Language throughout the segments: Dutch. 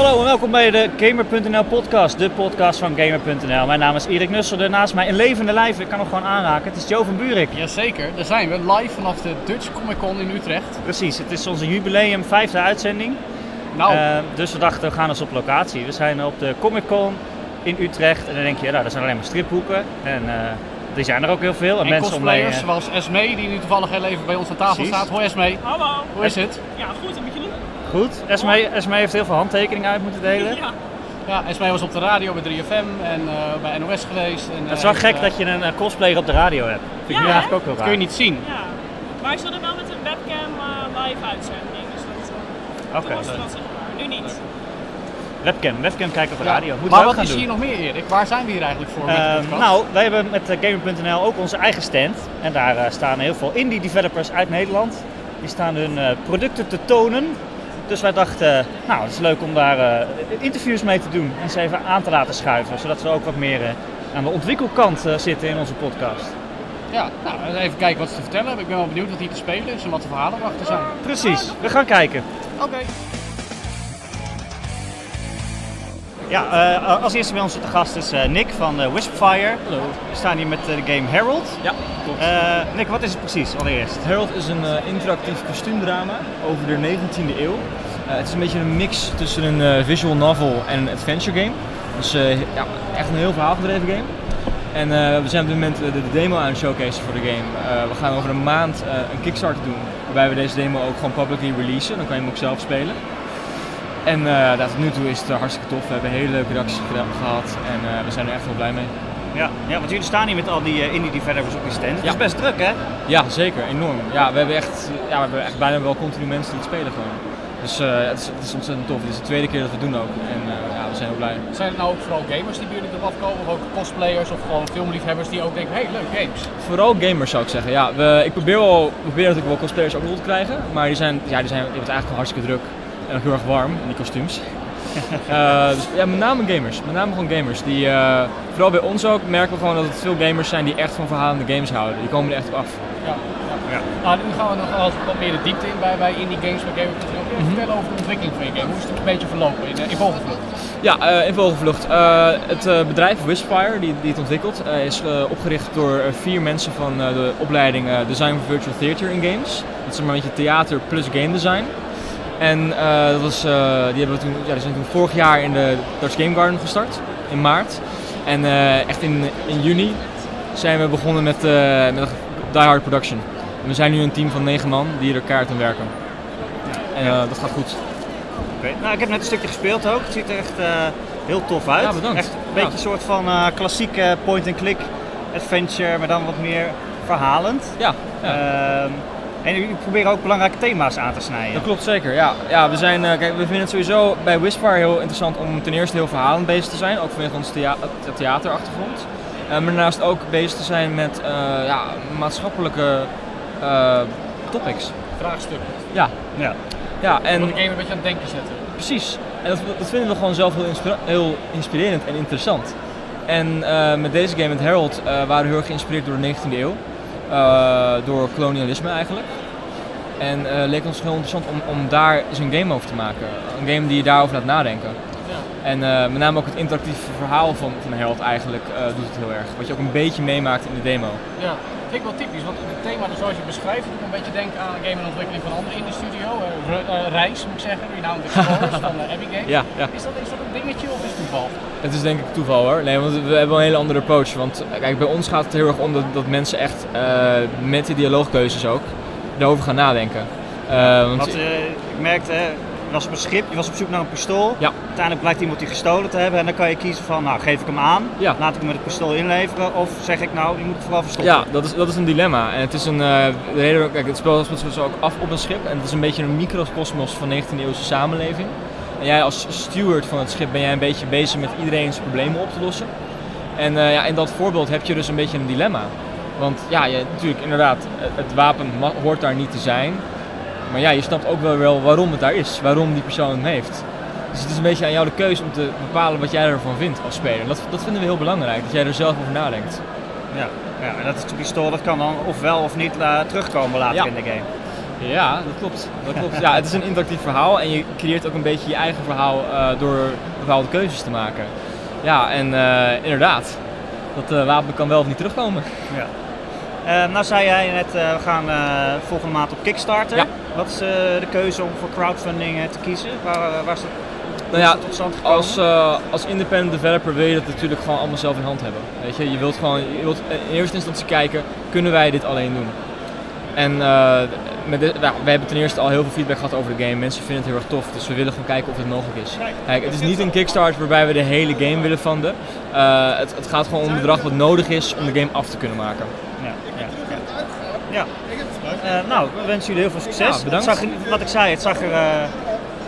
Hallo en welkom bij de Gamer.nl podcast, de podcast van Gamer.nl. Mijn naam is Erik Nusselde, naast mij in levende lijf, ik kan hem gewoon aanraken, het is Joe van Buurik. Jazeker, daar zijn we live vanaf de Dutch Comic Con in Utrecht. Precies, het is onze jubileum vijfde uitzending. Nou, Eh, dus we dachten we gaan eens op locatie. We zijn op de Comic Con in Utrecht en dan denk je, nou, er zijn alleen maar stripboeken. En eh, die zijn er ook heel veel. En, en mensen om mee, cosplayers eh, zoals Esme, die nu toevallig heel even bij ons aan tafel Precies. staat. Hoi Esme, Hallo. hoe is het? Ja, goed. En met jullie? Goed, Esme, Esme heeft heel veel handtekeningen uit moeten delen. Ja. Ja, Esme was op de radio bij 3FM en eh, bij NOS geweest. En, Het is eh, wel gek eh, dat je een, eh, cosplayer op de radio hebt. Vind ik Ja, eigenlijk ook wel Dat raar. kun je niet zien. ja. Maar ik zat er wel met een webcam eh, live uitzending. Dus dat, Oké, toen was het wel zichtbaar. Nu niet. webcam, webcam kijken op de Ja. radio. Maar wat gaan is doen. hier nog meer Erik? Waar zijn we hier eigenlijk voor Eh, podcast? nou, wij hebben met Gamer.nl ook onze eigen stand. En daar staan heel veel indie developers uit Nederland. Die staan hun eh, producten te tonen. Dus wij dachten, nou, het is leuk om daar eh, interviews mee te doen. En ze even aan te laten schuiven. Zodat we ook wat meer eh, aan de ontwikkelkant eh, zitten in onze podcast. Ja, nou, even kijken wat ze te vertellen hebben. Ik ben wel benieuwd wat hier te spelen is en wat de verhalen erachter zijn. Precies, we gaan kijken. Oké. Ja, eh, als eerste bij ons te gast is eh, Nick van eh, Wispfire. Hallo. We staan hier met de game Herald. Ja, klopt. Nick, wat is het precies allereerst? Herald is een interactief kostuumdrama over de 19e eeuw. Het is een beetje een mix tussen een visual novel en een adventure game. Dus ja, echt een heel verhaalgedreven game. En we zijn op dit moment de, de demo aan het showcase voor de game. We gaan over een maand een Kickstarter doen, waarbij we deze demo ook gewoon publicly releasen. Dan kan je hem ook zelf spelen. En eh, nou, tot nu toe is het eh, hartstikke tof. We hebben hele leuke reacties gehad en eh, we zijn er echt wel blij mee. Ja, ja, want jullie staan hier met al die eh, indie developers op die stand. Het Ja. is best druk, hè? Ja, zeker, enorm. Ja, we hebben echt, ja, we hebben echt bijna wel continu mensen die het spelen gewoon. Dus eh, het, is, het is ontzettend tof. Dit is de tweede keer dat we het doen ook. En eh, ja, we zijn heel blij. Zijn het nou ook vooral gamers die bij jullie erop afkomen? Of ook cosplayers of gewoon filmliefhebbers die ook denken, hey, leuk games. Vooral gamers zou ik zeggen. Ja, we, ik probeer, wel, probeer natuurlijk wel cosplayers ook rol te krijgen. Maar die zijn, ja, die zijn die hebben het eigenlijk hartstikke druk. En ook heel erg warm in die kostuums. Eh, dus ja, met name gamers. Met name gewoon gamers. Die, eh, vooral bij ons ook merken we gewoon dat het veel gamers zijn die echt van verhalende games houden. Die komen er echt op af. Ja, ja. Nou, nu gaan we nog wat meer de diepte in bij, bij indie games bij Gamer.nl. Kun je vertellen over de ontwikkeling van je game? Hoe is het een beetje verlopen in, eh, in vogelvlucht? Ja, in vogelvlucht. Het bedrijf Wispfire, die, die het ontwikkelt, is opgericht door vier mensen van de opleiding Design for Virtual Theater in Games. Dat is maar een beetje theater plus game design. En eh, dat was, eh, die, hebben we toen, ja, die zijn toen vorig jaar in de Dutch Game Garden gestart, in maart. En eh, echt in, in juni zijn we begonnen met, met Die Hard Production. En we zijn nu een team van negen man die er kaart aan werken. En dat gaat goed. Nou, ik heb net een stukje gespeeld ook. Het ziet er echt heel tof uit. Ja, bedankt. Echt een beetje Ja. een soort van klassieke point-and-click adventure, maar dan wat meer verhalend. Ja, ja. En jullie proberen ook belangrijke thema's aan te snijden. Dat klopt zeker, ja. ja we, zijn, eh, kijk, we vinden het sowieso bij Wispar heel interessant om ten eerste heel verhalend bezig te zijn, ook vanwege onze thea the- theaterachtergrond. Eh, maar daarnaast ook bezig te zijn met eh, ja, maatschappelijke eh, topics. Vraagstukken. Ja, Ja. ja En en de game een beetje aan het denken zetten. precies. En dat, dat vinden we gewoon zelf heel, inspira- heel inspirerend en interessant. En eh, met deze game, met Herald, eh, waren we heel erg geïnspireerd door de 19e eeuw. Eh, door kolonialisme eigenlijk. En eh, leek ons heel interessant om, om daar eens een game over te maken. Een game die je daarover laat nadenken. En eh, met name ook het interactieve verhaal van, van Herald eigenlijk eh, doet het heel erg. Wat je ook een beetje meemaakt in de demo. Ja, dat vind ik wel typisch, want het thema dus zoals je het beschrijft, doet een beetje denken aan een game en ontwikkeling van anderen in de studio. Eh, Re- Reis moet ik zeggen, Renowned Explorers van uh, Abbey Games. Ja, ja. Is, dat, is dat een dingetje of is het toeval? Het is denk ik toeval hoor. Nee, want we hebben wel een hele andere approach. Want kijk, bij ons gaat het heel erg om dat, dat mensen echt eh, met de dialoogkeuzes ook daarover gaan nadenken. Eh, want, eh, ik merkte, was op een schip, je was op zoek naar een pistool. Ja. Uiteindelijk blijkt iemand die gestolen te hebben. En dan kan je kiezen van, nou geef ik hem aan, Ja. laat ik hem met het pistool inleveren. Of zeg ik nou, die moet ik vooral verstoppen. Ja, dat is, dat is een dilemma. En het is een, eh, de reden, kijk, het spel speelt zich dus ook af op een schip. En het is een beetje een microcosmos van 19e eeuwse samenleving. En jij als steward van het schip ben jij een beetje bezig met iedereen's problemen op te lossen. En eh, ja, in dat voorbeeld heb je dus een beetje een dilemma. Want ja, je, natuurlijk inderdaad, het- het wapen hoort daar niet te zijn. Maar ja, je snapt ook wel, wel waarom het daar is, waarom die persoon hem heeft. Dus het is een beetje aan jou de keuze om te bepalen wat jij ervan vindt als speler. Dat, dat vinden we heel belangrijk, dat jij er zelf over nadenkt. Ja, ja en dat is, die pistool dat kan dan ofwel of niet eh, terugkomen later Ja. in de game. Ja, dat klopt. Dat klopt. Ja, het is een interactief verhaal en je creëert ook een beetje je eigen verhaal eh, door bepaalde keuzes te maken. Ja, en eh, inderdaad, dat wapen kan wel of niet terugkomen. Ja. Eh, nou zei jij net, eh, we gaan eh, volgende maand op Kickstarter. Ja. Wat is de keuze om voor crowdfunding te kiezen? Waar, waar is dat, Nou ja, is dat? Als, als independent developer wil je dat natuurlijk gewoon allemaal zelf in hand hebben. Weet je, je wilt gewoon je wilt in eerste instantie kijken, kunnen wij dit alleen doen? En met dit, nou, we hebben ten eerste al heel veel feedback gehad over de game. Mensen vinden het heel erg tof, dus we willen gewoon kijken of het mogelijk is. Kijk, het is niet een Kickstarter waarbij we de hele game willen funden. Eh, het, het gaat gewoon om het bedrag wat nodig is om de game af te kunnen maken. Ja, ja, ja. ja. Eh, nou, we wensen jullie heel veel succes. Ja, bedankt. Het zag wat ik zei, het zag er eh,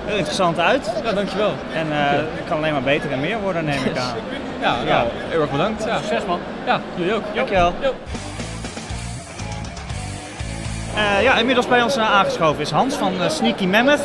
heel interessant uit. Ja, dankjewel. En eh, het kan alleen maar beter en meer worden, neem ik aan. Ja, Ja. nou, heel erg bedankt. Ja, Succes man. ja jullie ook. Dankjewel. Jo. Ja, inmiddels bij ons aangeschoven is Hans van Sneaky Mammoth.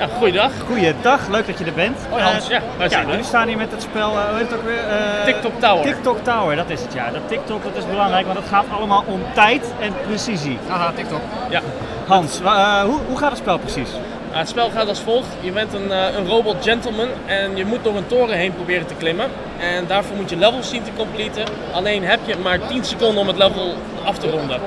Ja, goeiedag. Goeiedag, leuk dat je er bent. Hoi Hans, Eh, ja, wij zijn ja, jullie staan hier met het spel, eh, hoe heet het ook weer? Eh, TikTok Tower. TikTok Tower, dat is het ja. Dat TikTok dat is belangrijk, want het gaat allemaal om tijd en precisie. Haha, TikTok. Ja. Hans, eh, hoe, hoe gaat het spel precies? Nou, het spel gaat als volgt. Je bent een, eh, een robot gentleman en je moet door een toren heen proberen te klimmen. En daarvoor moet je levels zien te completen. Alleen heb je maar 10 seconden om het level af te ronden.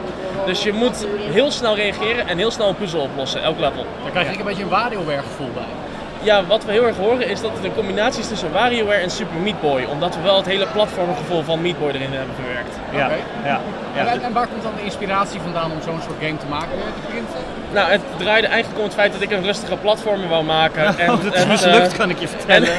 Dus je moet heel snel reageren en heel snel een puzzel oplossen, elk level. Daar krijg ik een beetje een WarioWare gevoel bij. Ja, wat we heel erg horen is dat het een combinatie is tussen WarioWare en Super Meat Boy. Omdat we wel het hele platformgevoel van Meat Boy erin hebben verwerkt. Ja, ja, ja. En, en waar komt dan de inspiratie vandaan om zo'n soort game te maken? De print? Nou, het draaide eigenlijk om het feit dat ik een rustige platformer wou maken. En, Oh, dat is en, mislukt, eh, kan ik je vertellen.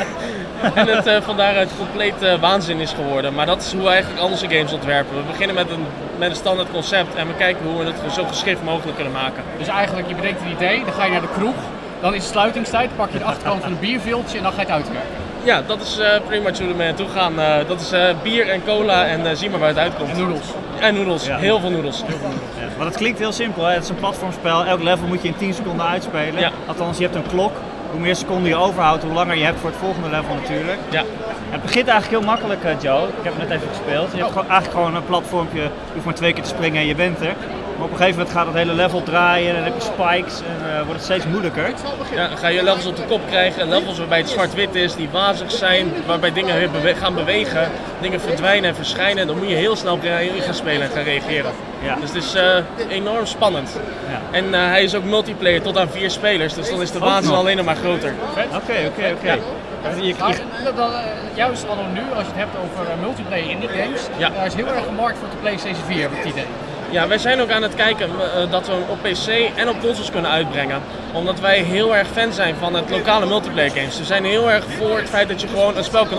En het uh, van daaruit compleet uh, waanzin is geworden. Maar dat is hoe we eigenlijk al onze games ontwerpen. We beginnen met een, met een standaard concept en we kijken hoe we het zo geschikt mogelijk kunnen maken. Dus eigenlijk, je bedenkt een idee, dan ga je naar de kroeg. Dan is het sluitingstijd, pak je de achterkant van een bierviltje en dan ga je het uitwerken. Ja, dat is uh, pretty much hoe we naartoe gaan. Uh, dat is bier en cola en zie maar waar het uitkomt. En noedels. En noedels, ja. heel veel noedels. Ja. Maar het klinkt heel simpel, hè? het is een platformspel. Elk level moet je in 10 seconden uitspelen. Ja. Althans, je hebt een klok. Hoe meer seconden je overhoudt, hoe langer je hebt voor het volgende level natuurlijk. Ja. Het begint eigenlijk heel makkelijk, Joe. Ik heb het net even gespeeld. Je hebt gewoon, eigenlijk gewoon een platformpje. Je hoeft maar twee keer te springen en je bent er. Maar op een gegeven moment gaat het hele level draaien. En dan heb je spikes en uh, wordt het steeds moeilijker. Ja, dan ga je levels op de kop krijgen. Levels waarbij het zwart-wit is, die wazig zijn. Waarbij dingen gaan bewegen. Dingen verdwijnen en verschijnen. Dan moet je heel snel op gaan spelen en gaan reageren. Ja. Dus het is uh, enorm spannend. Ja. En uh, hij is ook multiplayer tot aan vier spelers. Dus dan is de waanzin alleen nog maar groter. Oké, oké, oké. Juist anno nu, als je het hebt over multiplayer indie games, Ja. daar is heel erg gemarkt voor de PlayStation 4, heb ik het idee. Ja, wij zijn ook aan het kijken uh, dat we hem op PC en op consoles kunnen uitbrengen. Omdat wij heel erg fan zijn van het lokale multiplayer games. We zijn heel erg voor het feit dat je gewoon een spel kan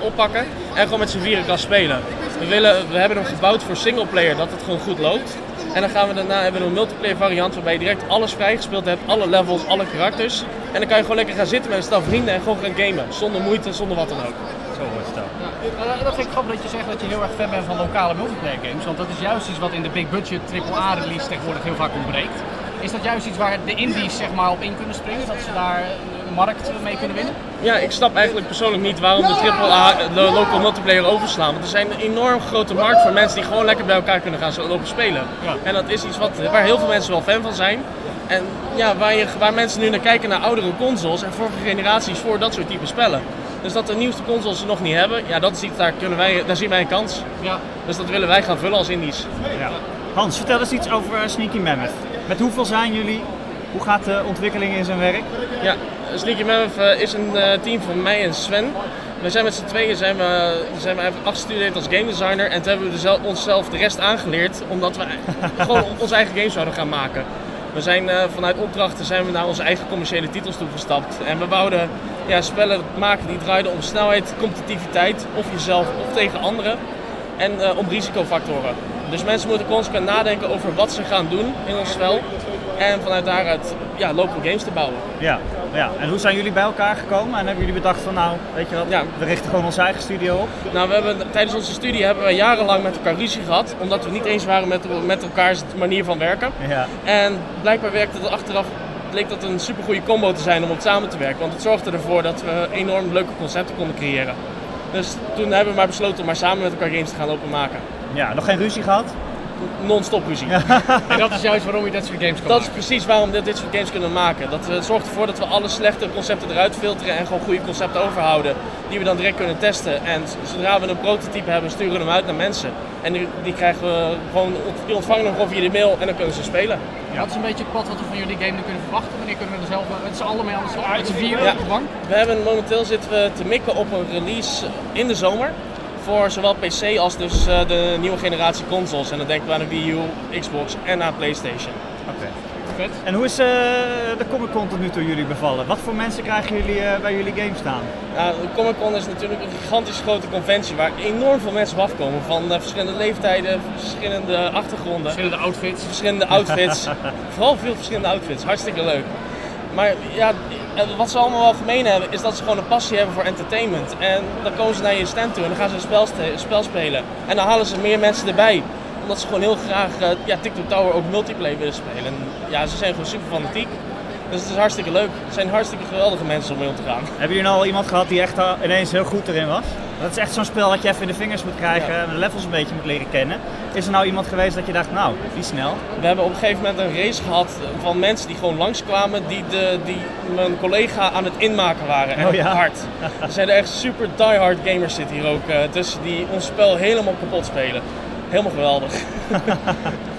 oppakken en gewoon met z'n vieren kan spelen. We, willen, we hebben hem gebouwd voor singleplayer, dat het gewoon goed loopt. En dan gaan we daarna hebben we een multiplayer variant waarbij je direct alles vrijgespeeld hebt, alle levels, alle karakters. En dan kan je gewoon lekker gaan zitten met een stel vrienden en gewoon gaan gamen. Zonder moeite, zonder wat dan ook. Zo wordt het dan. Ja, uh, dat vind ik grappig dat je zegt dat je heel erg fan bent van lokale multiplayer games. Want dat is juist iets wat in de big budget AAA release tegenwoordig heel vaak ontbreekt. Is dat juist iets waar de indies zeg maar, op in kunnen springen? Dat ze daar de markt mee kunnen winnen? Ja, ik snap eigenlijk persoonlijk niet waarom de AAA de local multiplayer overslaan. Want er zijn een enorm grote markt voor mensen die gewoon lekker bij elkaar kunnen gaan lopen spelen. Ja. En dat is iets wat, waar heel veel mensen wel fan van zijn. En ja, waar, je, waar mensen nu naar kijken naar oudere consoles en vorige generaties voor dat soort type spellen. Dus dat de nieuwste consoles ze nog niet hebben, ja, dat ziet, daar, kunnen wij, daar zien wij een kans. Ja. Dus dat willen wij gaan vullen als indies. Ja. Hans, vertel eens iets over Sneaky Mammoth. Met hoeveel zijn jullie? Hoe gaat de ontwikkeling in zijn werk? Ja, Sneaky Mammoth uh, is een uh, team van mij en Sven. We zijn met z'n tweeën zijn we, zijn we afgestudeerd als game designer en toen hebben we zelf, onszelf de rest aangeleerd omdat we gewoon onze eigen games zouden gaan maken. We zijn uh, vanuit opdrachten zijn we naar onze eigen commerciële titels toegestapt en we wouden ja, spellen maken die draaiden om snelheid, competitiviteit, of jezelf of tegen anderen en uh, om risicofactoren. Dus mensen moeten consequent nadenken over wat ze gaan doen in ons spel en vanuit daaruit ja, local games te bouwen. Ja, ja, en hoe zijn jullie bij elkaar gekomen en hebben jullie bedacht van nou, weet je wat, Ja. we richten gewoon onze eigen studio op? Nou, we hebben, tijdens onze studie hebben we jarenlang met elkaar ruzie gehad, omdat we niet eens waren met, met elkaars manier van werken. Ja. En blijkbaar werkte het achteraf, bleek dat een supergoeie combo te zijn om op samen te werken, want het zorgde ervoor dat we enorm leuke concepten konden creëren. Dus toen hebben we maar besloten om maar samen met elkaar games te gaan lopen maken. Ja, nog geen ruzie gehad? Non-stop ruzie. En dat is juist waarom je dat soort games kan Dat is precies waarom we dit soort games kunnen maken. Dat eh, zorgt ervoor dat we alle slechte concepten eruit filteren en gewoon goede concepten overhouden. Die we dan direct kunnen testen. En zodra we een prototype hebben, sturen we hem uit naar mensen. En die, die krijgen we gewoon, die ontvangen hem gewoon via de mail en dan kunnen ze spelen. Dat is een beetje het pad wat we van jullie game nu kunnen verwachten. Wanneer kunnen we er zelf met z'n allen mee aan de slag? Met z'n vieren Ja. op de bank? We hebben momenteel zitten we te mikken op een release in de zomer. Voor zowel PC als dus eh, de nieuwe generatie consoles. En dan denken we aan de Wii U, Xbox en aan PlayStation. Oké. Vet. En hoe is eh, de Comic Con tot nu toe jullie bevallen? Wat voor mensen krijgen jullie eh, bij jullie game staan? Ja, de Comic Con is natuurlijk een gigantisch grote conventie waar enorm veel mensen op afkomen. Van eh, verschillende leeftijden, verschillende achtergronden, Verschillende outfits. verschillende outfits. Vooral veel verschillende outfits, hartstikke leuk. Maar ja, eh, wat ze allemaal wel gemeen hebben is dat ze gewoon een passie hebben voor entertainment. En dan komen ze naar je stand toe en dan gaan ze een spel, spel spelen. En dan halen ze meer mensen erbij. Omdat ze gewoon heel graag eh, ja, TikTok Tower ook multiplayer willen spelen. En ja, ze zijn gewoon super fanatiek. Dus het is hartstikke leuk. Het zijn hartstikke geweldige mensen om mee om te gaan. Hebben jullie nou al iemand gehad die echt ineens heel goed erin was? Dat is echt zo'n spel dat je even in de vingers moet krijgen Ja. en de levels een beetje moet leren kennen. Is er nou iemand geweest dat je dacht, nou, die snel? We hebben op een gegeven moment een race gehad van mensen die gewoon langskwamen, die, de, die mijn collega aan het inmaken waren. En Oh ja. hard. Er zijn er echt super diehard gamers zitten hier ook eh, tussen die ons spel helemaal kapot spelen. Helemaal geweldig.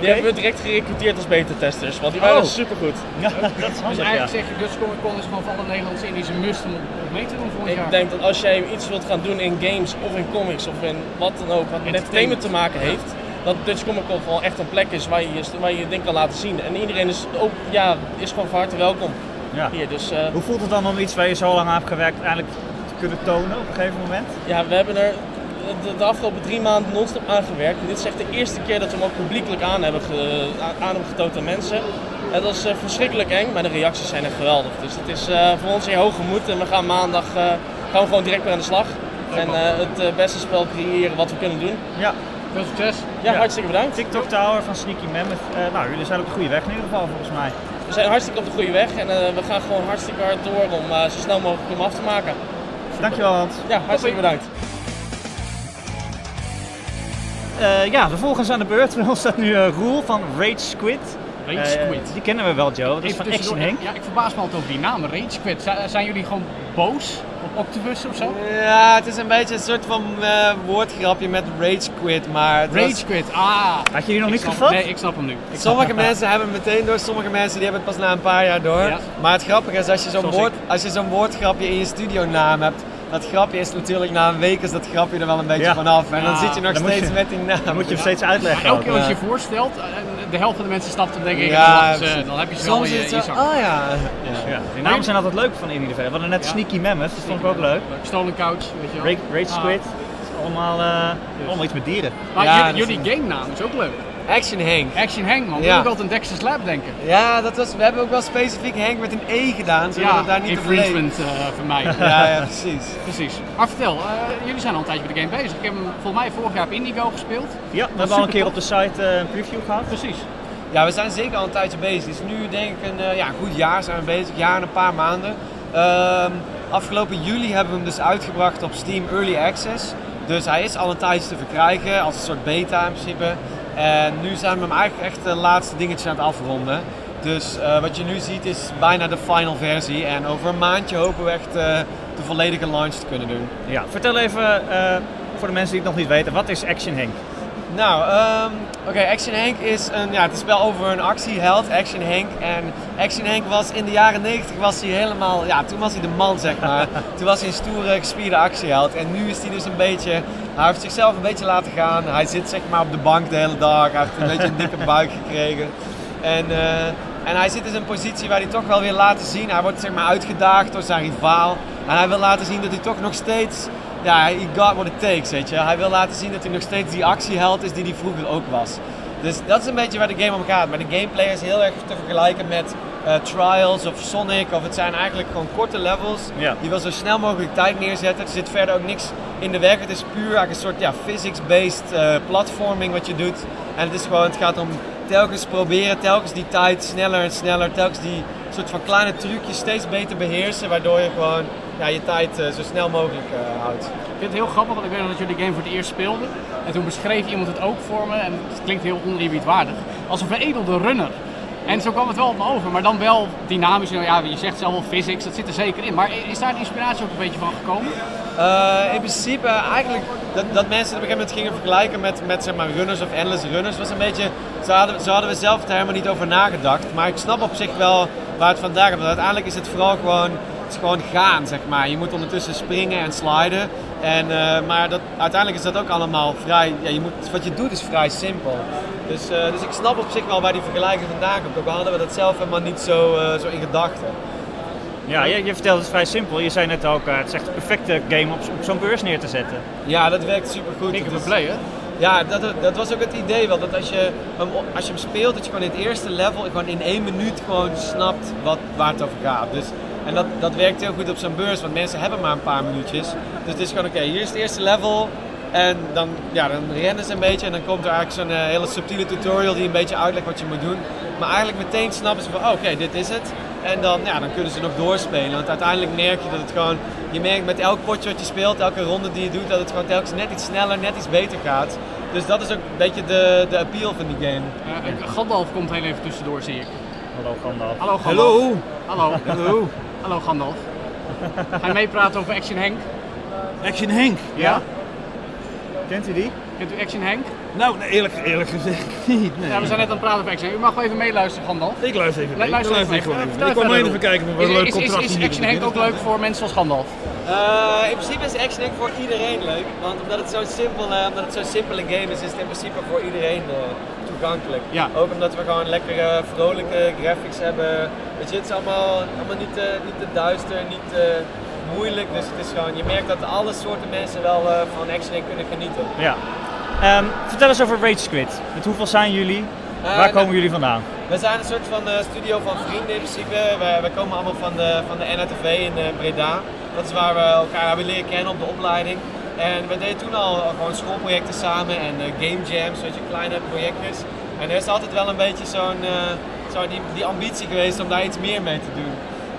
Die hebben we direct gerecruiteerd als beta-testers, want die waren Oh. super goed. Ja, dat is Dus handig, ja. eigenlijk zeg je, Dutch Comic Con is gewoon voor alle Nederlandse Indische must om mee te doen volgend Ik jaar. denk dat als jij iets wilt gaan doen in games of in comics of in wat dan ook, wat met entertainment te maken heeft, dat Dutch Comic Con gewoon echt een plek is waar je waar je je ding kan laten zien. En iedereen is ook, ja, is gewoon van harte welkom Ja. hier. Dus eh, Hoe voelt het dan om iets waar je zo lang aan hebt gewerkt eindelijk te kunnen tonen op een gegeven moment? Ja, we hebben er de, de afgelopen drie maanden non-stop aan gewerkt. En dit is echt de eerste keer dat we hem ook publiekelijk aan hebben, ge- aan, aan hebben getoond aan mensen. En dat is eh, verschrikkelijk eng, maar de reacties zijn echt geweldig. Dus het is eh, voor ons heel hoog gemoed en we gaan maandag eh, gaan we gewoon direct weer aan de slag. En het beste spel creëren wat we kunnen doen. Ja, Veel succes. Ja, Ja. hartstikke bedankt. TikTok Tower van Sneaky Mammoth. Nou, jullie zijn op de goede weg in ieder geval volgens mij. We zijn hartstikke op de goede weg en we gaan gewoon hartstikke hard door om zo snel mogelijk hem af te maken. Dankjewel Hans. Ja, hartstikke bedankt. Eh, ja, vervolgens aan de beurt. Bij ons staat nu eh, Roel van Rage Squid. Rage Eh, Squid. die kennen we wel, Joe. Dat is Even van Action Henk. Ja, ik verbaas me altijd over die naam, Rage Squid. Zijn, zijn jullie gewoon boos op Octopus of zo? Ja, het is een beetje een soort van eh, woordgrapje met rage quit, maar Rage Squid, ah. Had je die nog Ik niet snap- gevat? Nee, ik snap hem nu. Ik Sommige mensen hebben het meteen door, sommige mensen die hebben het pas na een paar jaar door. Ja. Maar het grappige is, als je zo'n woord, ik. als je zo'n woordgrapje in je studionaam hebt, dat grapje is natuurlijk na een week is dat grapje er wel een beetje Ja. vanaf. En dan zit je nog dan steeds je- met die naam. Dan moet je hem steeds uitleggen. elke keer als je voorstelt, eh, de helft van de mensen stapt dan denk ik, Ja, ja, precies. dan heb je ze wel in je, in zak. oh ja. Ja, die namen zijn altijd leuk van Indie Developer. We hadden net Ja. Sneaky Mammoth, dat vond ik ook leuk. Stolen couch, weet je wel. Rage, Ah. Squid. Allemaal, eh, allemaal iets met dieren. Maar jullie game naam is ook leuk. Action Hank. Action Hang, man. Ja. Ja. Ik altijd aan Dexter's Lab denken. Ja, dat was, we hebben ook wel specifiek Henk met een E gedaan, zodat het daar niet infringement eh voor mij. Ja, ja, precies. Precies. Maar vertel, eh, jullie zijn al een tijdje met de game bezig. Ik heb hem volgens mij vorig jaar op Indigo gespeeld. Ja, we hebben al een keer op de site eh, een preview gehad. Precies. Ja, we zijn zeker al een tijdje bezig. Het is nu denk ik een eh, ja, een goed jaar zijn we bezig, jaar en een paar maanden. Ehm, afgelopen juli hebben we hem dus uitgebracht op Steam Early Access. Dus hij is al een tijdje te verkrijgen, als een soort beta in principe. En nu zijn we hem eigenlijk echt de laatste dingetjes aan het afronden. Dus eh, wat je nu ziet is bijna de final versie. En over een maandje hopen we echt eh, de volledige launch te kunnen doen. Ja, vertel even eh, voor de mensen die het nog niet weten, wat is Action Henk? Nou, ehm, oké, Action Hank is een, ja, het is een spel over een actieheld, Action Hank. En Action Hank was in de jaren 90 was hij helemaal, ja, toen was hij de man zeg maar. toen was hij een stoere, gespierde actieheld. En nu is hij dus een beetje, hij heeft zichzelf een beetje laten gaan. Hij zit zeg maar op de bank de hele dag, hij heeft een beetje een dikke buik gekregen. En, eh, en hij zit dus in een positie waar hij toch wel weer laten zien. Hij wordt zeg maar uitgedaagd door zijn rivaal. En hij wil laten zien dat hij toch nog steeds ja, he got what it takes, weet je. Hij wil laten zien dat hij nog steeds die actieheld is die hij vroeger ook was. Dus dat is een beetje waar de game om gaat. Maar de gameplay is heel erg te vergelijken met eh, Trials of Sonic. Of het zijn eigenlijk gewoon korte levels. Ja. Die wil zo snel mogelijk tijd neerzetten. Er zit verder ook niks in de weg. Het is puur eigenlijk een soort ja, physics-based eh, platforming wat je doet. En het is gewoon, het gaat om telkens proberen, telkens die tijd sneller en sneller. Telkens die soort van kleine trucjes steeds beter beheersen. Waardoor je gewoon ja, je tijd eh, zo snel mogelijk eh, houdt. Ik vind het heel grappig, want ik weet nog dat jullie game voor het eerst speelden. En toen beschreef iemand het ook voor me, en het klinkt heel oneerbiedwaardig, als een veredelde runner. En zo kwam het wel op me over, maar dan wel dynamisch. Nou ja, je zegt zelf wel physics, dat zit er zeker in. Maar is daar de inspiratie ook een beetje van gekomen? Eh, in principe eigenlijk dat, dat mensen op een gegeven moment gingen vergelijken met, met zeg maar, runners of endless runners was een beetje, zo hadden, zo hadden we zelf er helemaal niet over nagedacht. Maar ik snap op zich wel waar het vandaan komt. Want uiteindelijk is het vooral gewoon, gewoon gaan, zeg maar. Je moet ondertussen springen en sliden. En, eh, maar dat, uiteindelijk is dat ook allemaal vrij, ja, je moet, wat je doet is vrij simpel. Dus, eh, dus ik snap op zich wel waar die vergelijking vandaan komt. Ook al hadden we dat zelf helemaal niet zo, eh, zo in gedachten. Ja, je, je vertelt het vrij simpel. Je zei net ook, het is echt de perfecte game op, op zo'n beurs neer te zetten. Ja, dat werkt super goed. Ik heb play, hè? Ja, dat, dat was ook het idee wel. Dat als je, hem, als je hem speelt, dat je gewoon in het eerste level gewoon in één minuut gewoon snapt wat, waar het over gaat. Dus, en dat, dat werkt heel goed op zo'n beurs, want mensen hebben maar een paar minuutjes. Dus het is gewoon oké, hier is het eerste level. En dan, ja, dan rennen ze een beetje en dan komt er eigenlijk zo'n eh, hele subtiele tutorial die een beetje uitlegt wat je moet doen. Maar eigenlijk meteen snappen ze van, oh, oké, dit is het. En dan, ja, dan kunnen ze nog doorspelen. Want uiteindelijk merk je dat het gewoon, je merkt met elk potje wat je speelt, elke ronde die je doet, dat het gewoon telkens net iets sneller, net iets beter gaat. Dus dat is ook een beetje de, de appeal van die game. Uh, Gandalf komt heel even tussendoor, zie ik. Hallo Gandalf. Hallo Gandalf. Hallo. Hallo. Hallo Gandalf. Ga je meepraten over Action Henk? Action Henk? Ja. Kent u die? Kent u Action Henk? Nou, nee, eerlijk, eerlijk gezegd niet. Nee. Ja, we zijn net aan het praten over Action Henk. U mag wel even meeluisteren, Gandalf. Ik luister even mee. Luister ik even Vertel even. Ik alleen even kijken wat een Is- leuk is, is, contrast is hier Action Henk ook leuk voor mensen als Gandalf? Eh, in principe is Action Henk voor iedereen leuk. Want omdat het zo'n simpel, eh, omdat het zo'n simpele game is, is het in principe voor iedereen eh, toegankelijk. Ja. Ook omdat we gewoon lekkere, vrolijke graphics hebben. Weet je, het is allemaal, allemaal niet, te, niet te duister, niet te moeilijk. Dus het is gewoon, je merkt dat alle soorten mensen wel eh, van Action kunnen genieten. Ja. Ehm, vertel eens over Rage Squid. Met hoeveel zijn jullie? Eh, Waar komen nou, jullie vandaan? We zijn een soort van eh, studio van vrienden in principe. Wij, wij komen allemaal van de, van de NRTV in eh, Breda. Dat is waar we elkaar hebben leren kennen op de opleiding. En we deden toen al gewoon schoolprojecten samen en eh, game jams, weet je, kleine projectjes. En er is altijd wel een beetje zo'n eh, zo die, die ambitie geweest om daar iets meer mee te doen.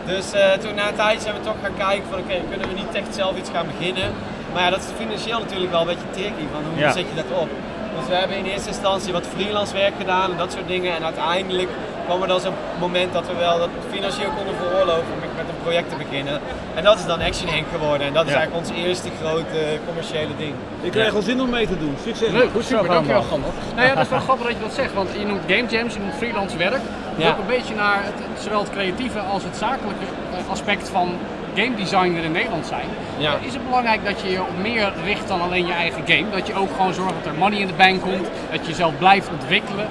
Dus eh, toen na een tijdje zijn we toch gaan kijken van oké, kunnen we niet echt zelf iets gaan beginnen. Maar ja, dat is financieel natuurlijk wel een beetje tricky, van hoe Ja. zet je dat op? Dus we hebben in eerste instantie wat freelance werk gedaan en dat soort dingen. En uiteindelijk kwam er dan zo'n moment dat we wel dat financieel konden veroorloven om met een project te beginnen. En dat is dan Action Henk geworden. En dat is Ja. eigenlijk ons eerste grote commerciële ding. Ik krijg al zin om mee te doen. Succes. Leuk, Goed super, dankjewel. Gandalf. Nou ja, dat is wel grappig dat je dat zegt, want je noemt game jams, je noemt freelance werk. Dus Ja. ook een beetje naar het, zowel het creatieve als het zakelijke eh, aspect van game designer in Nederland zijn. Ja. Is het belangrijk dat je je op meer richt dan alleen je eigen game? Dat je ook gewoon zorgt dat er money in de bank komt, dat je jezelf blijft ontwikkelen.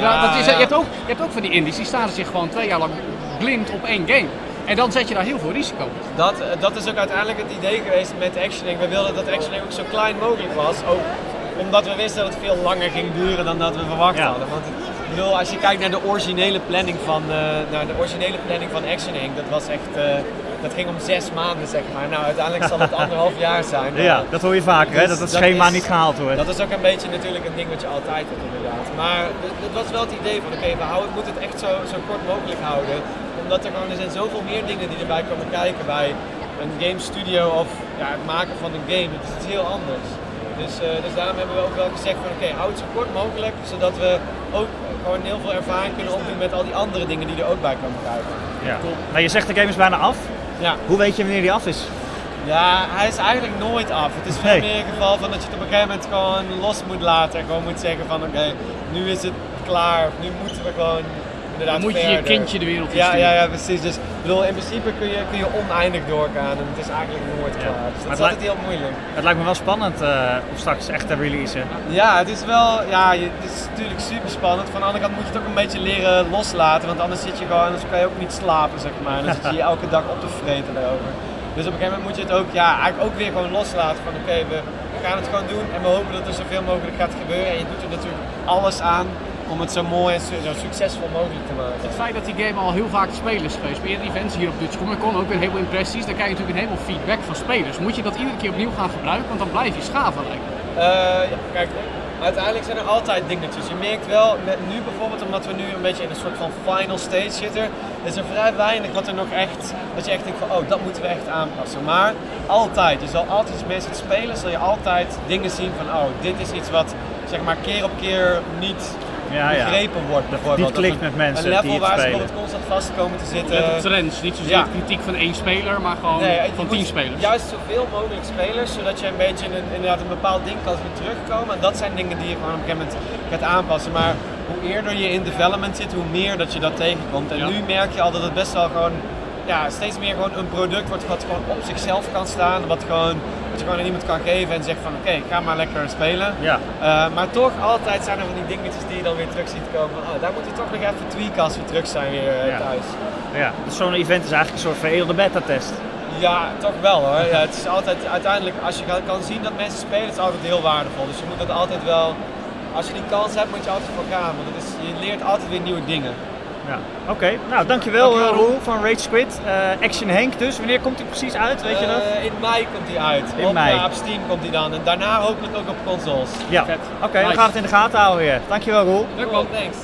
Ja, dat is, ja. je, hebt ook, je hebt ook van die indies, die staan zich gewoon twee jaar lang blind op één game. En dan zet je daar heel veel risico op. Dat, eh, dat is ook uiteindelijk het idee geweest met Action Henk. We wilden dat Action Henk ook zo klein mogelijk was. Ook omdat we wisten dat het veel langer ging duren dan dat we verwacht Ja. hadden. Want ik bedoel, als je kijkt naar de originele planning van, eh, naar de originele planning van Action Henk, dat was echt, eh, dat ging om zes maanden zeg maar. Nou, uiteindelijk zal het anderhalf jaar zijn. maar- Ja, dat hoor je vaker, hè? Dus dat het dat schema is- niet gehaald wordt. Dat is ook een beetje natuurlijk een ding wat je altijd hebt inderdaad. Maar dat was wel het idee van oké, we houden, moeten het echt zo, zo kort mogelijk houden. Omdat er gewoon, er zijn zoveel meer dingen die erbij komen kijken bij een game studio of ja, het maken van een game. Het is iets heel anders. Dus, eh, dus daarom hebben we ook wel gezegd van oké, hou het zo kort mogelijk. Zodat we ook gewoon heel veel ervaring kunnen opdoen met al die andere dingen die er ook bij komen kijken. Ja. Nou, je zegt de game is bijna af. Ja. Hoe weet je wanneer die af is? Ja, hij is eigenlijk nooit af. Het is veel Nee. meer een geval van dat je het op een gegeven moment gewoon los moet laten. En gewoon moet zeggen van oké, nu is het klaar. Of nu moeten we gewoon inderdaad Dan moet je je kindje de wereld in Ja, ja, ja, precies. Dus bedoel, in principe kun je, kun je oneindig doorgaan en het is eigenlijk nooit klaar. Dus dat is het altijd heel moeilijk. Het lijkt me wel spannend eh, om straks echt te releasen. Ja, het is wel, ja, het is natuurlijk super spannend. Van de andere kant moet je het ook een beetje leren loslaten, want anders zit je gewoon, anders kan je ook niet slapen, zeg maar. En dan zit je elke dag op te vreten daarover. Dus op een gegeven moment moet je het ook, ja, eigenlijk ook weer gewoon loslaten van oké, we, we gaan het gewoon doen en we hopen dat er zoveel mogelijk gaat gebeuren. En je doet er natuurlijk alles aan om het zo mooi en zo, succesvol mogelijk te maken. Het feit dat die game al heel vaak te spelen is geweest, bij events hier op Dutch Comic Con ook weer heel veel impressies, dan krijg je natuurlijk een heleboel feedback van spelers. Moet je dat iedere keer opnieuw gaan gebruiken, want dan blijf je schaven lijkt me. Eh, ja, kijk, Uiteindelijk zijn er altijd dingetjes. Je merkt wel, met nu bijvoorbeeld, omdat we nu een beetje in een soort van final stage zitten, is er vrij weinig wat er nog echt, dat je echt denkt van, oh, dat moeten we echt aanpassen. Maar altijd, je zal altijd, als mensen het spelen, zal je altijd dingen zien van, oh, dit is iets wat, zeg maar, keer op keer niet Ja, ja. begrepen wordt. Bijvoorbeeld. niet klikt een- met mensen Een level die het waar ze constant vast komen te zitten. Let op trends, niet zozeer Ja. kritiek van één speler, maar gewoon Nee, van tien spelers. Juist zoveel mogelijk spelers, zodat je een beetje een, inderdaad een bepaald ding kan zien terugkomen. En dat zijn dingen die je gewoon op een gegeven moment gaat aanpassen. Maar hoe eerder je in development zit, hoe meer dat je dat tegenkomt. En Ja. nu merk je al dat het best wel gewoon, ja, steeds meer gewoon een product wordt wat gewoon op zichzelf kan staan. Wat gewoon, wat je gewoon aan iemand kan geven en zegt van oké, ga maar lekker spelen. Ja. Eh, maar toch, altijd zijn er van die dingetjes die je dan weer terug ziet komen. Van, oh, daar moet je toch nog even tweaken als we terug zijn weer eh, Ja. thuis. Ja, dus zo'n event is eigenlijk een soort veredelde beta-test. Ja, toch wel hoor. Ja, het is altijd uiteindelijk, als je kan- zien dat mensen spelen, het is altijd heel waardevol. Dus je moet dat altijd wel, als je die kans hebt, moet je altijd voor gaan. Want het is, je leert altijd weer nieuwe dingen. Ja. Oké, nou dankjewel, Dankjewel, eh, Roel van Rage Squid. Eh, Action Henk dus. Wanneer komt hij precies uit, weet je dat? Eh, in mei komt die uit. In op, mei. op Steam komt die dan. En daarna hopelijk ook op consoles. Ja. Oké, we Nice. gaan het in de gaten houden weer. Dankjewel, Roel. Man. thanks.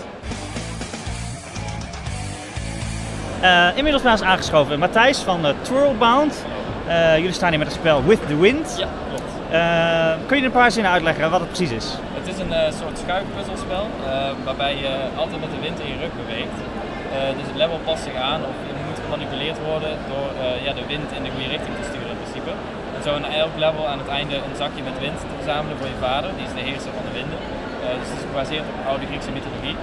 Inmiddels ons aangeschoven Matthijs van Twirlbound. Jullie staan hier met het spel With the Wind. Ja, klopt. Kun je een paar zinnen uitleggen wat het precies is? Het is een eh, soort schuifpuzzelspel eh, waarbij je altijd met de wind in je rug beweegt. Eh, dus het level past zich aan of je moet gemanipuleerd worden door eh, ja, de wind in de goede richting te sturen in principe. En zo in elk level aan het einde een zakje met wind te verzamelen voor je vader, die is de heerser van de winden. Eh, dus het is gebaseerd op oude Griekse mythologie.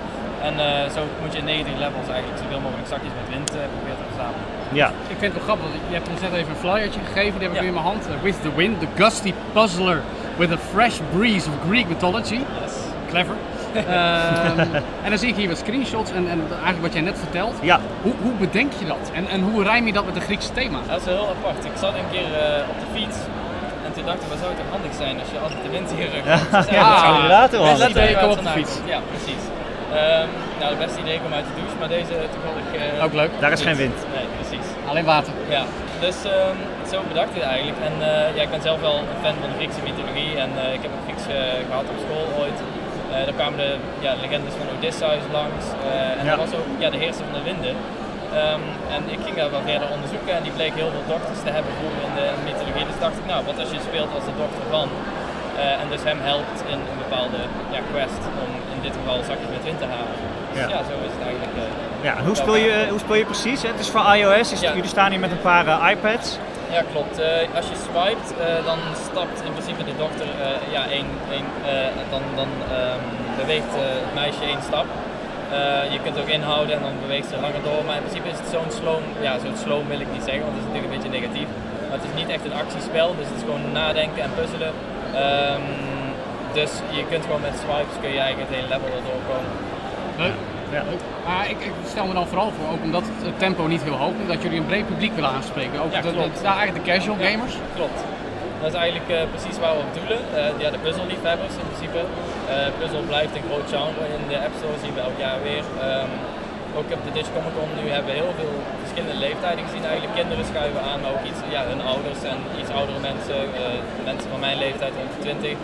En eh, zo moet je in 90 levels eigenlijk zoveel mogelijk zakjes met wind proberen te verzamelen. Ja. Ik vind het wel grappig, je hebt ons net even een flyertje gegeven, die heb ik Ja. nu in mijn hand. With the Wind, the gusty puzzler with a fresh breeze of Greek mythology. Yes. Clever. Ehm, en dan zie ik hier wat screenshots en, en eigenlijk wat jij net vertelt. Ja. Hoe, hoe bedenk je dat? En, en hoe rijm je dat met een Griekse thema? Dat is wel heel apart. Ik zat een keer eh, op de fiets en toen dacht ik, wat zou het toch handig zijn als je altijd de wind rug hebt. Dus, Ja, dat zou inderdaad heel beste handig zijn. idee Kom op het de fiets. Ja, precies. Ehm, nou, het beste idee kwam uit de douche, maar deze toevallig... eh, Ook leuk. Daar is geen wind. Nee, precies. Alleen water. Ja, dus ehm, zo bedacht eigenlijk. En eh, ja, ik ben zelf wel een fan van de Griekse mythologie en eh, ik heb ook Grieks eh, gehad op school ooit. Daar kwamen de ja, legendes van Odysseus langs en Ja. dat was ook ja, de heerser van de winden. Ehm, en ik ging daar wel verder onderzoeken en die bleek heel veel dochters te hebben vroeger in de mythologie. Dus dacht ik, nou, wat als je speelt als de dochter van en dus hem helpt in een bepaalde ja, quest om in dit geval zakjes met wind te halen. Dus Ja. ja, zo is het eigenlijk. Ja, en hoe speel je, hoe speel je precies? Het is voor iOS, Ja. jullie staan hier met een paar iPads. Ja, klopt. Eh, als je swipet, eh, dan stapt in principe de dokter eh, ja, één, één, dan, dan ehm, beweegt het meisje één stap. Je kunt ook inhouden en dan beweegt ze langer door. Maar in principe is het zo'n slow, ja, zo'n slow wil ik niet zeggen, want dat is natuurlijk een beetje negatief. Maar het is niet echt een actiespel, dus het is gewoon nadenken en puzzelen. Ehm, dus je kunt gewoon met swipes kun je eigenlijk het hele level erdoor komen. Ja. Maar ik, ik stel me dan vooral voor, ook omdat het tempo niet heel hoog is, dat jullie een breed publiek willen aanspreken. Ook Ja, ja, eigenlijk de casual gamers. Klopt. Dat is eigenlijk eh, precies waar we op doelen. Eh, ja, de puzzelliefhebbers in principe. Eh puzzel blijft een groot genre in de App Store, zien we elk jaar weer. Ehm, ook op de Dutch Comic Con nu hebben we heel veel verschillende leeftijden gezien. Eigenlijk kinderen schuiven aan, maar ook iets, ja, hun ouders en iets oudere mensen, mensen van mijn leeftijd, rond de 20.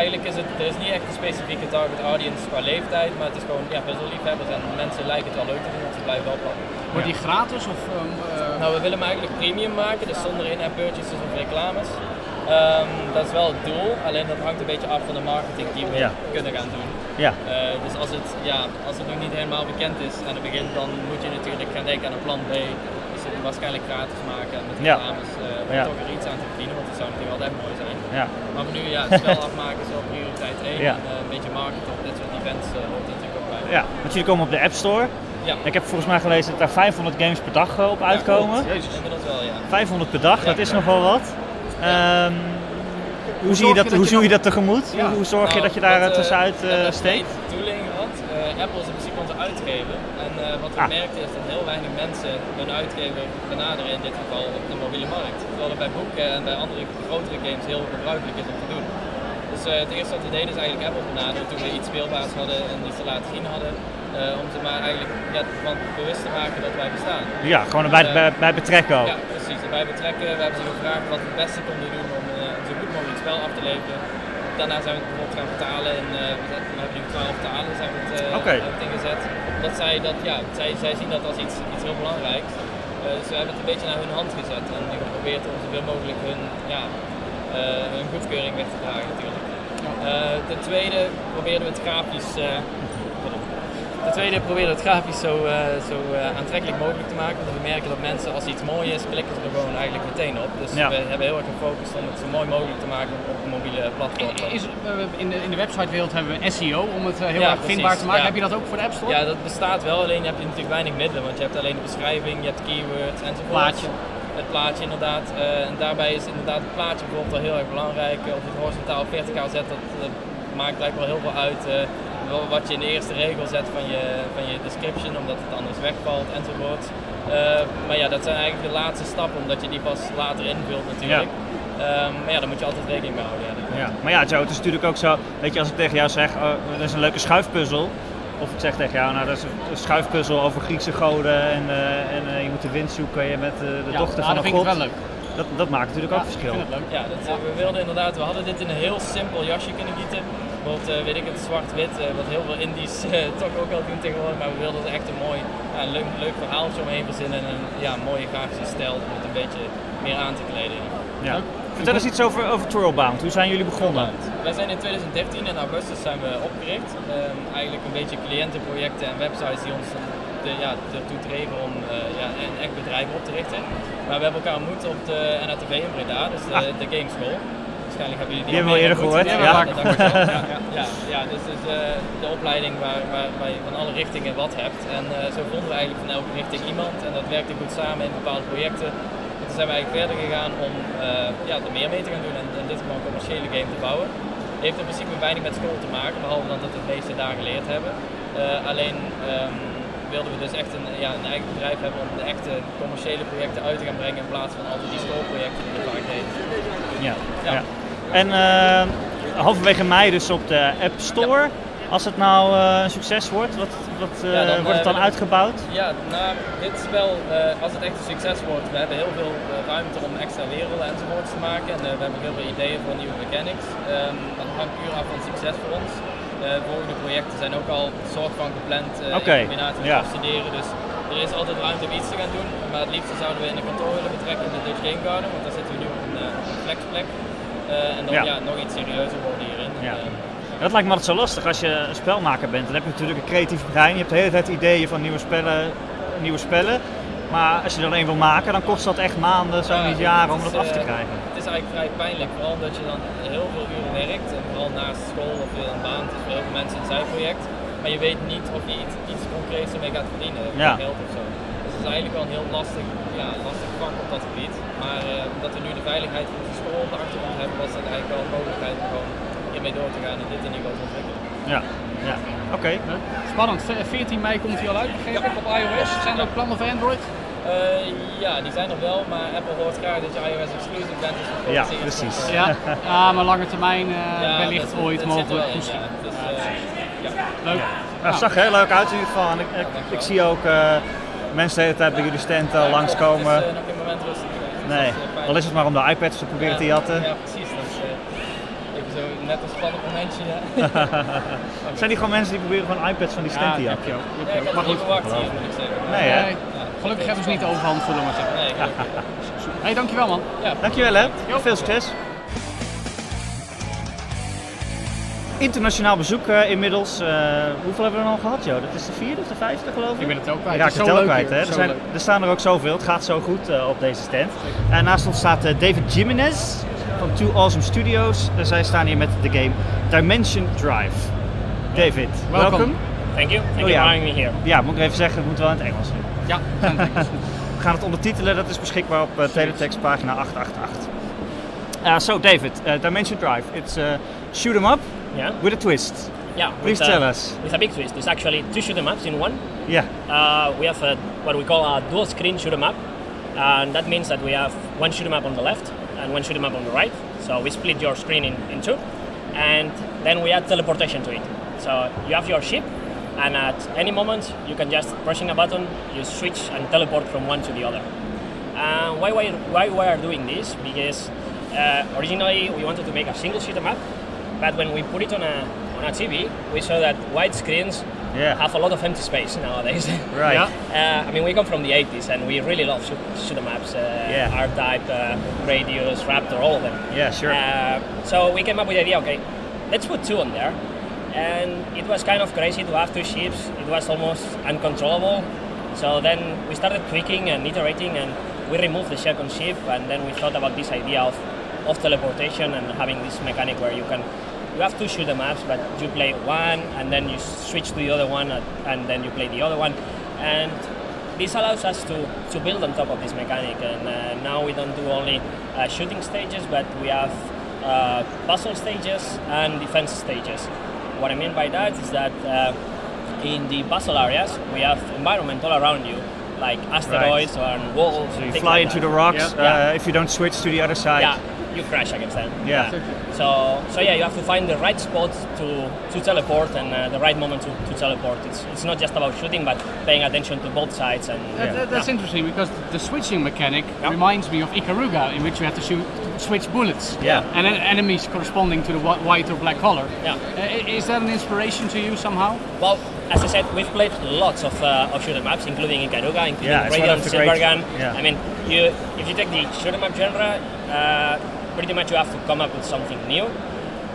Eigenlijk is het, er is niet echt een specifieke target audience qua leeftijd, maar het is gewoon ja, puzzelliefhebbers en mensen lijken het wel leuk te vinden, want ze blijven wel plakken. Wordt die gratis of... ehm, eh, Nou, we willen hem eigenlijk premium maken, dus zonder in-app purchases of reclames. Ehm, dat is wel het doel, alleen dat hangt een beetje af van de marketing die we Ja. kunnen gaan doen. Ja. Eh, dus als het, ja, als het nog niet helemaal bekend is aan het begin, dan moet je natuurlijk gaan denken aan een plan B. Waarschijnlijk gratis maken en met Ja. reclames eh, om Ja. toch er iets aan te verdienen, want dat zou natuurlijk altijd mooi zijn. Ja. Maar nu, ja, het spel afmaken is wel prioriteit 1. Ja. En, eh, een beetje marketing op dit soort events eh, hoort natuurlijk ook bij. ja, want jullie komen op de App Store. Ja. Ik heb volgens mij gelezen dat daar 500 games per dag op uitkomen. Jezus. Inmiddels wel, ja. 500 per dag, dat Ja. is nogal wat. Ehm, hoe, zie je dat, je dat hoe je zie je dat tegemoet? Ja. Hoe, hoe zorg je Nou, dat je daar dat, uh, eh, tussenuit steekt? Eh, Apple is in principe En eh, wat we Ah. merkten is dat heel weinig mensen hun uitgever benaderen in dit geval op de mobiele markt. Terwijl het bij boeken en bij andere grotere games heel gebruikelijk is om te doen. Dus eh, het eerste wat we deden is eigenlijk Apple benaderen toen we iets speelbaars hadden en iets te laten zien hadden. eh, om ze maar eigenlijk ja, van bewust te maken dat wij bestaan. Ja, gewoon bij, bij, bij betrekken ook. Ja, precies. Erbij betrekken. We hebben ze gevraagd wat we het beste konden doen om een zo goed mogelijk spel af te leveren. Daarna zijn we het bijvoorbeeld gaan vertalen in, we zijn- we hebben nu 12 talen zijn we het, eh, Oké. hebben het ingezet. Dat zij, dat, ja, zij, zij zien dat als iets, iets heel belangrijks. Eh, dus we hebben het een beetje naar hun hand gezet en geprobeerd om zoveel mogelijk hun, ja, eh, hun goedkeuring weg te dragen natuurlijk. Ten tweede probeerden we het grafisch Ten tweede proberen we het grafisch zo, eh, zo eh, aantrekkelijk mogelijk te maken. Want we merken dat mensen, als iets mooi is, klikken ze er gewoon eigenlijk meteen op. Dus Ja. we hebben heel erg gefocust om het zo mooi mogelijk te maken op een mobiele platform. Is, eh, in, de, in de websitewereld hebben we SEO om het heel Ja, erg precies, vindbaar te maken. ja. Heb je dat ook voor de App Store? Ja, dat bestaat wel, alleen heb je natuurlijk weinig middelen. Want je hebt alleen de beschrijving, je hebt keywords enzovoort. Plaatje. Het plaatje inderdaad. Eh, en daarbij is inderdaad het plaatje bijvoorbeeld wel heel erg belangrijk. Of je het horizontaal of verticaal zet, dat maakt blijkbaar heel veel uit. Wat je in de eerste regel zet van je, van je description, omdat het anders wegvalt enzovoort. Eh, maar ja, dat zijn eigenlijk de laatste stappen, omdat je die pas later invult natuurlijk. Ehm, maar ja, daar moet je altijd rekening mee houden. Ja, dat. Ja. Maar ja, Joe, het is natuurlijk ook zo, weet je, als ik tegen jou zeg, oh, dat is een leuke schuifpuzzel. Of ik zeg tegen jou, nou dat is een schuifpuzzel over Griekse goden en, eh, en eh, je moet de wind zoeken je met de Ja, dochter nou, van dat een vind ik god. wel leuk. Dat, dat maakt natuurlijk ook verschil. ik vind het leuk. Ja, dat, we wilden inderdaad, we hadden dit in een heel simpel jasje kunnen gieten. Bijvoorbeeld, eh, weet ik het, zwart-wit, eh, wat heel veel Indisch eh, toch ook wel doen tegenwoordig. Maar we wilden er echt een mooi, ja, leuk, leuk verhaaltje omheen verzinnen en een ja, mooie grafische stijl om het een beetje meer aan te kleden. Ja. Vertel eens iets over, over Twirlbound. Hoe zijn jullie begonnen? Wij zijn in 2013 in augustus zijn we opgericht. Ehm, eigenlijk een beetje cliëntenprojecten en websites die ons de, ja, ertoe dreven om eh, ja, een echt bedrijf op te richten. Maar we hebben elkaar ontmoet op de NATV in Breda, dus de, de Gameschool. Waarschijnlijk hebben jullie Die hebben we al eerder gehoord, Ja, ja. ja, ja, ja, dus, dus eh, de opleiding waar, waar, waar je van alle richtingen wat hebt. En eh, zo vonden we eigenlijk van elke richting iemand en dat werkte goed samen in bepaalde projecten. En toen zijn we eigenlijk verder gegaan om eh, ja, er meer mee te gaan doen en, dit gewoon een commerciële game te bouwen. Heeft in principe weinig met school te maken, behalve dat we het meeste daar geleerd hebben. Alleen ehm, wilden we dus echt een, ja, een eigen bedrijf hebben om de echte commerciële projecten uit te gaan brengen in plaats van altijd die schoolprojecten die we vaak deden. Ja. Ja. En eh, halverwege mei dus op de App Store. Als het nou eh, een succes wordt, wat, wat, eh, Ja, dan, wordt het dan uitgebouwd? Ja, nou, dit spel, als het echt een succes wordt, we hebben heel veel ruimte om extra werelden enzovoorts te maken. En we hebben heel veel ideeën voor nieuwe mechanics. Ehm, dat hangt puur af van succes voor ons. Eh volgende projecten zijn ook al soort van gepland eh, Oké, in combinatie met afstuderen. Dus er is altijd ruimte om iets te gaan doen. Maar het liefste zouden we in een kantoor willen betrekken in de Dutch Game Garden, want daar zitten we nu op een, een flexplek. Eh, en dan Ja. ja. nog iets serieuzer worden hierin. Ja. Eh, Dat lijkt me altijd zo lastig als je een spelmaker bent. Dan heb je natuurlijk een creatief brein. Je hebt de hele tijd ideeën van nieuwe spellen, nieuwe spellen. Maar als je er dan een wil maken, dan kost dat echt maanden, zo Ja, niet jaren om dat af te eh, krijgen. Het is eigenlijk vrij pijnlijk, vooral omdat je dan heel veel uren werkt. En vooral naast school of een baan. Het is voor heel veel mensen een zijproject. Maar je weet niet of je iets, iets concreets ermee gaat verdienen. Ja. Geld of zo. Het is eigenlijk wel een heel lastig, ja, lastig vak op dat gebied. Maar eh, omdat we nu de veiligheid van onze school op de achtergrond hebben, was dat eigenlijk wel een mogelijkheid om gewoon hiermee door te gaan en dit in ieder geval te ontwikkelen. Ja, ja. oké. Spannend. Ve- 14 mei komt hij al uit, begreep ik, op iOS. Zijn er ook plannen voor Android? Eh, ja, die zijn er wel, maar Apple hoort graag dat je iOS exclusive bent. Dus Ja, precies. op, eh, Ja, ja maar lange termijn eh, ja, wellicht dat- ooit dat zit er mogelijk. wel in, Misschien. ja. Dus, eh, ja. Leuk. Nou, zag er heel leuk uit in ieder geval. En ik, ik, ik zie ook eh, mensen de hele tijd bij jullie stand eh, langskomen. Het is eh, moment rustig. Nee, is, eh, al is het maar om de iPads te proberen te Ja, jatten. Ja, precies. Dat is eh, even zo net een spannend momentje. Zijn die gewoon mensen die proberen gewoon iPads van die stand te heb jatten? heb Ja, ik het niet goed. verwacht hier, moet ik zeggen. Nee, hè? Gelukkig hebben ze niet de overhand, zullen we maar zeggen. Nee. Hey, dankjewel man. Dankjewel hè. Veel succes. Internationaal bezoek eh, inmiddels. Eh, hoeveel hebben we er al gehad, joh? Dat is de vierde of de vijfde, geloof ik? Ik ben het ook kwijt. Ik raak Het zo ook kwijt, hè? Er, Zo zijn, er staan er ook zoveel. Het gaat zo goed eh, op deze stand. En naast ons staat David Jimenez van Two Awesome Studios. En zij staan hier met de game Dimension Drive. David, Welkom. welkom. Thank you. Thank Oh, you ja. for having me here. Ja, moet ik even zeggen, het moet wel in het Engels nu. Ja, We gaan het ondertitelen, dat is beschikbaar op Teletext pagina 888. Uh, so David, Dimension Drive, it's a shoot 'em up Yeah. with a twist. Yeah. Please uh, tell us. With a big twist. It's actually two shoot 'em ups in one. Yeah. Uh, we have a, what we call a dual screen shoot 'em up, and that means that we have one shoot 'em up on the left and one shoot 'em up on the right. So we split your screen in, in two, and then we add teleportation to it. So you have your ship, and at any moment you can just pressing a button, you switch and teleport from one to the other. Uh, why, why, why we are doing this? Because uh, originally we wanted to make a single shoot 'em up, but when we put it on a on a TV, we saw that wide screens Yeah. have a lot of empty space nowadays. Right. Uh, I mean, we come from the 80s and we really love shoot, shoot 'em ups, uh, Yeah. R-Type, uh, Radius, Raptor, all of them. Yeah, sure. Uh, so we came up with the idea, okay, let's put two on there. And it was kind of crazy to have two ships. It was almost uncontrollable. So then we started tweaking and iterating and we removed the second ship and then we thought about this idea of, of teleportation and having this mechanic where you can you have two shoot 'em maps, but you play one and then you switch to the other one and, and then you play the other one and this allows us to, to build on top of this mechanic and uh, now we don't do only uh, shooting stages but we have uh, puzzle stages and defense stages what i mean by that is that uh, in the puzzle areas we have environment all around you like asteroids and walls So you things fly like into that. the rocks. Yeah. Uh, if you don't switch to the other side. yeah you crash against them Yeah. so so yeah you have to find the right spot to to teleport and uh, the right moment to, to teleport it's, it's not just about shooting but paying attention to both sides and That- that- that's interesting because the switching mechanic reminds me of Ikaruga, in which you have to shoot switch bullets. Yeah. And then enemies corresponding to the white or black color. Yeah. Uh, is that an inspiration to you somehow? Well, as I said, we've played lots of, uh, of shooter maps, including Ikaruga, including Yeah, Radiant, of the great- Silvergun. yeah. I mean, you if you take the shooter map genre, uh, pretty much you have to come up with something new,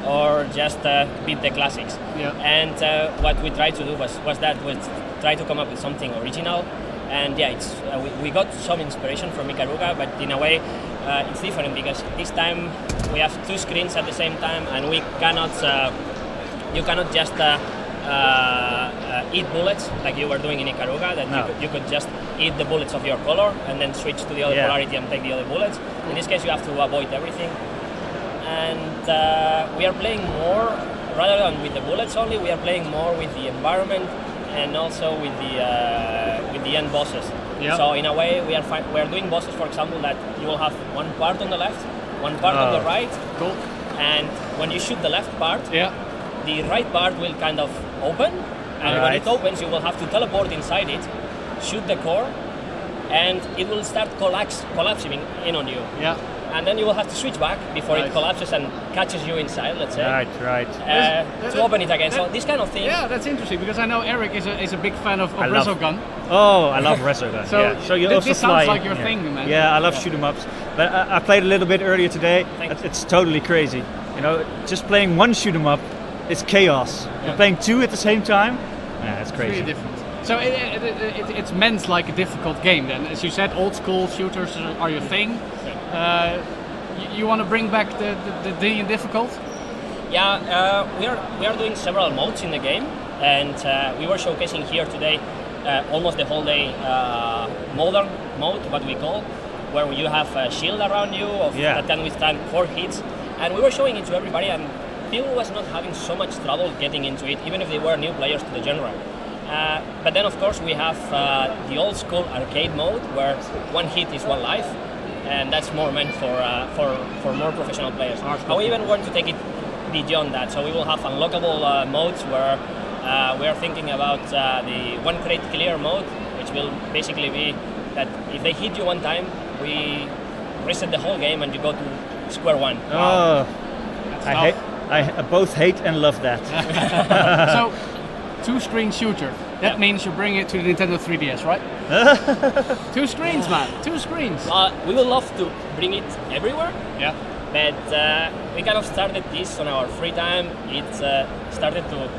or just uh, beat the classics. Yeah. And uh, what we tried to do was was that was try to come up with something original. And yeah, it's uh, we, we got some inspiration from Ikaruga, but in a way, uh, it's different because this time we have two screens at the same time, and we cannot. Uh, you cannot just uh, uh, uh, eat bullets like you were doing in Ikaruga. That No. you, could, you could just eat the bullets of your color and then switch to the other Yeah. polarity and take the other bullets. In this case, you have to avoid everything. And uh, we are playing more rather than with the bullets only. We are playing more with the environment and also with the uh, with the end bosses. Yeah. So in a way, we are we are doing bosses, for example, that you will have one part on the left, one part on Oh. the right, Cool. and when you shoot the left part, Yeah. the right part will kind of open, and when it opens, you will have to teleport inside it, shoot the core, and it will start collapse, collapsing in on you. Yeah. And then you will have to switch back before Right. it collapses and catches you inside, let's say, Right, right. uh, to open it again. So this kind of thing. Yeah, that's interesting because I know Eric is a, is a big fan of, of I love- Resogun. Oh, I love Resogun. So, yeah. so you th- also this sounds like your yeah. thing, man. Yeah, I love Yeah. shoot 'em ups. But I, I played a little bit earlier today. Thanks. It's totally crazy. You know, just playing one shoot 'em up, it's chaos. But playing two at the same time, yeah, it's It's crazy. really different. So it, it, it, it, it's meant like a difficult game then. As you said, old school shooters are- are your thing. Uh, you, you want to bring back the, the, the, the difficult? Yeah, uh, we are we are doing several modes in the game, and uh, we were showcasing here today uh, almost the whole day uh, modern mode, what we call, where you have a shield around you of, Yeah. that can withstand four hits, and we were showing it to everybody, and people was not having so much trouble getting into it, even if they were new players to the genre. Uh, but then, of course, we have uh, the old school arcade mode where one hit is one life, and that's more meant for uh, for, for more professional players. And we even want to take it beyond that, so we will have unlockable uh, modes where uh, we are thinking about uh, the one crate clear mode, which will basically be that if they hit you one time, we reset the whole game and you go to square one. Oh, I tough. hate. I both hate and love that. so, two screen shooter. That Yeah. means you bring it to the Nintendo 3DS, right? two screens, man. Two screens. Uh, we would love to bring it everywhere, Yeah. but uh, we kind of started this on our free time. It uh, started to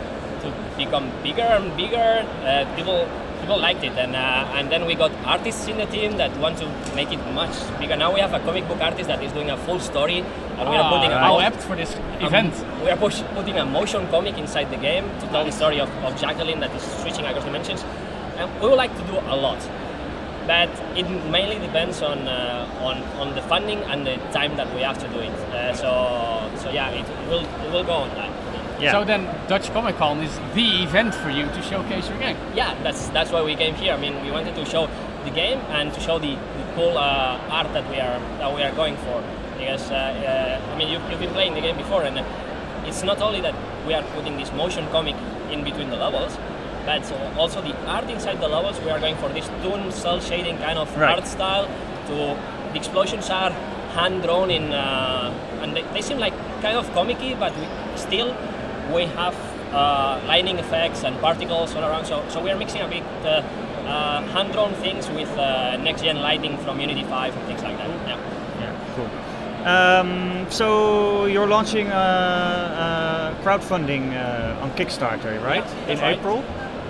to become bigger and bigger. Uh, people people liked it, and uh, and then we got artists in the team that want to make it much bigger. Now we have a comic book artist that is doing a full story, and we are putting a Ah, how mo- apt for this event. um, we are push, putting a motion comic inside the game to tell the story of, of Jacqueline that is switching across dimensions. And we would like to do a lot, but it mainly depends on uh, on on the funding and the time that we have to do it. Uh, so so yeah, it will it will go on that. Yeah. So then, Dutch Comic Con is the event for you to showcase your game. yeah, that's that's why we came here. I mean, we wanted to show the game and to show the, the cool uh, art that we are that we are going for. Because uh, uh, I mean, you've, you've been playing the game before, and it's not only that we are putting this motion comic in between the levels, but uh, also the art inside the levels. We are going for this toon cell shading kind of Right. art style. To the explosions are hand drawn in, uh, and they, they seem like kind of comicky, but we, still we have uh, lighting effects and particles all around. So, so we are mixing a bit uh, uh, hand-drawn things with uh, next-gen lighting from Unity 5 and things like that. Yeah. Yeah, cool. Um, so you're launching uh, uh, crowdfunding uh, on Kickstarter, right? Yeah, In right. April.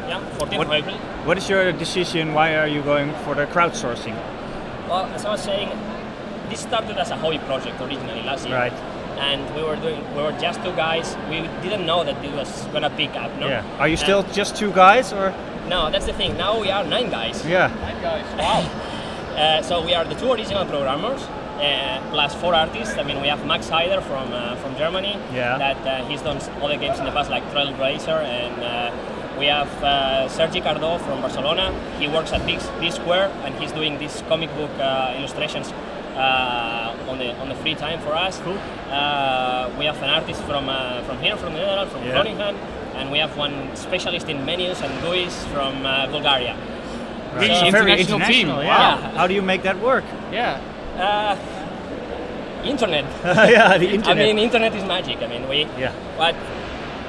Yeah, 14th What- of April. What is your decision? Why are you going for the crowdsourcing? Well, as I was saying, this started as a hobby project originally last year. Right. And we were doing, we were just two guys. We didn't know that it was gonna pick up. No. Yeah. Are you And- still just two guys or? No, that's the thing. Now we are nine guys. Yeah. Nine guys. Wow. Uh, so we are the two original programmers. Uh, plus four artists. I mean, we have Max Heider from uh, from Germany. Yeah. That uh, he's done s- other games in the past, like Trailblazer, and uh, we have uh, Sergi Cardo from Barcelona. He works at Big, Big Square, and he's doing these comic book uh, illustrations on the on the free time for us. Cool. Uh, we have an artist from uh, from here, from the Netherlands, from Yeah. Groningen, and we have one specialist in menus and GUIs from uh, Bulgaria. Right. So- very International team. Wow. Yeah. How do you make that work? Yeah. Uh, internet. yeah, the internet. I mean, internet is magic. I mean, we yeah. but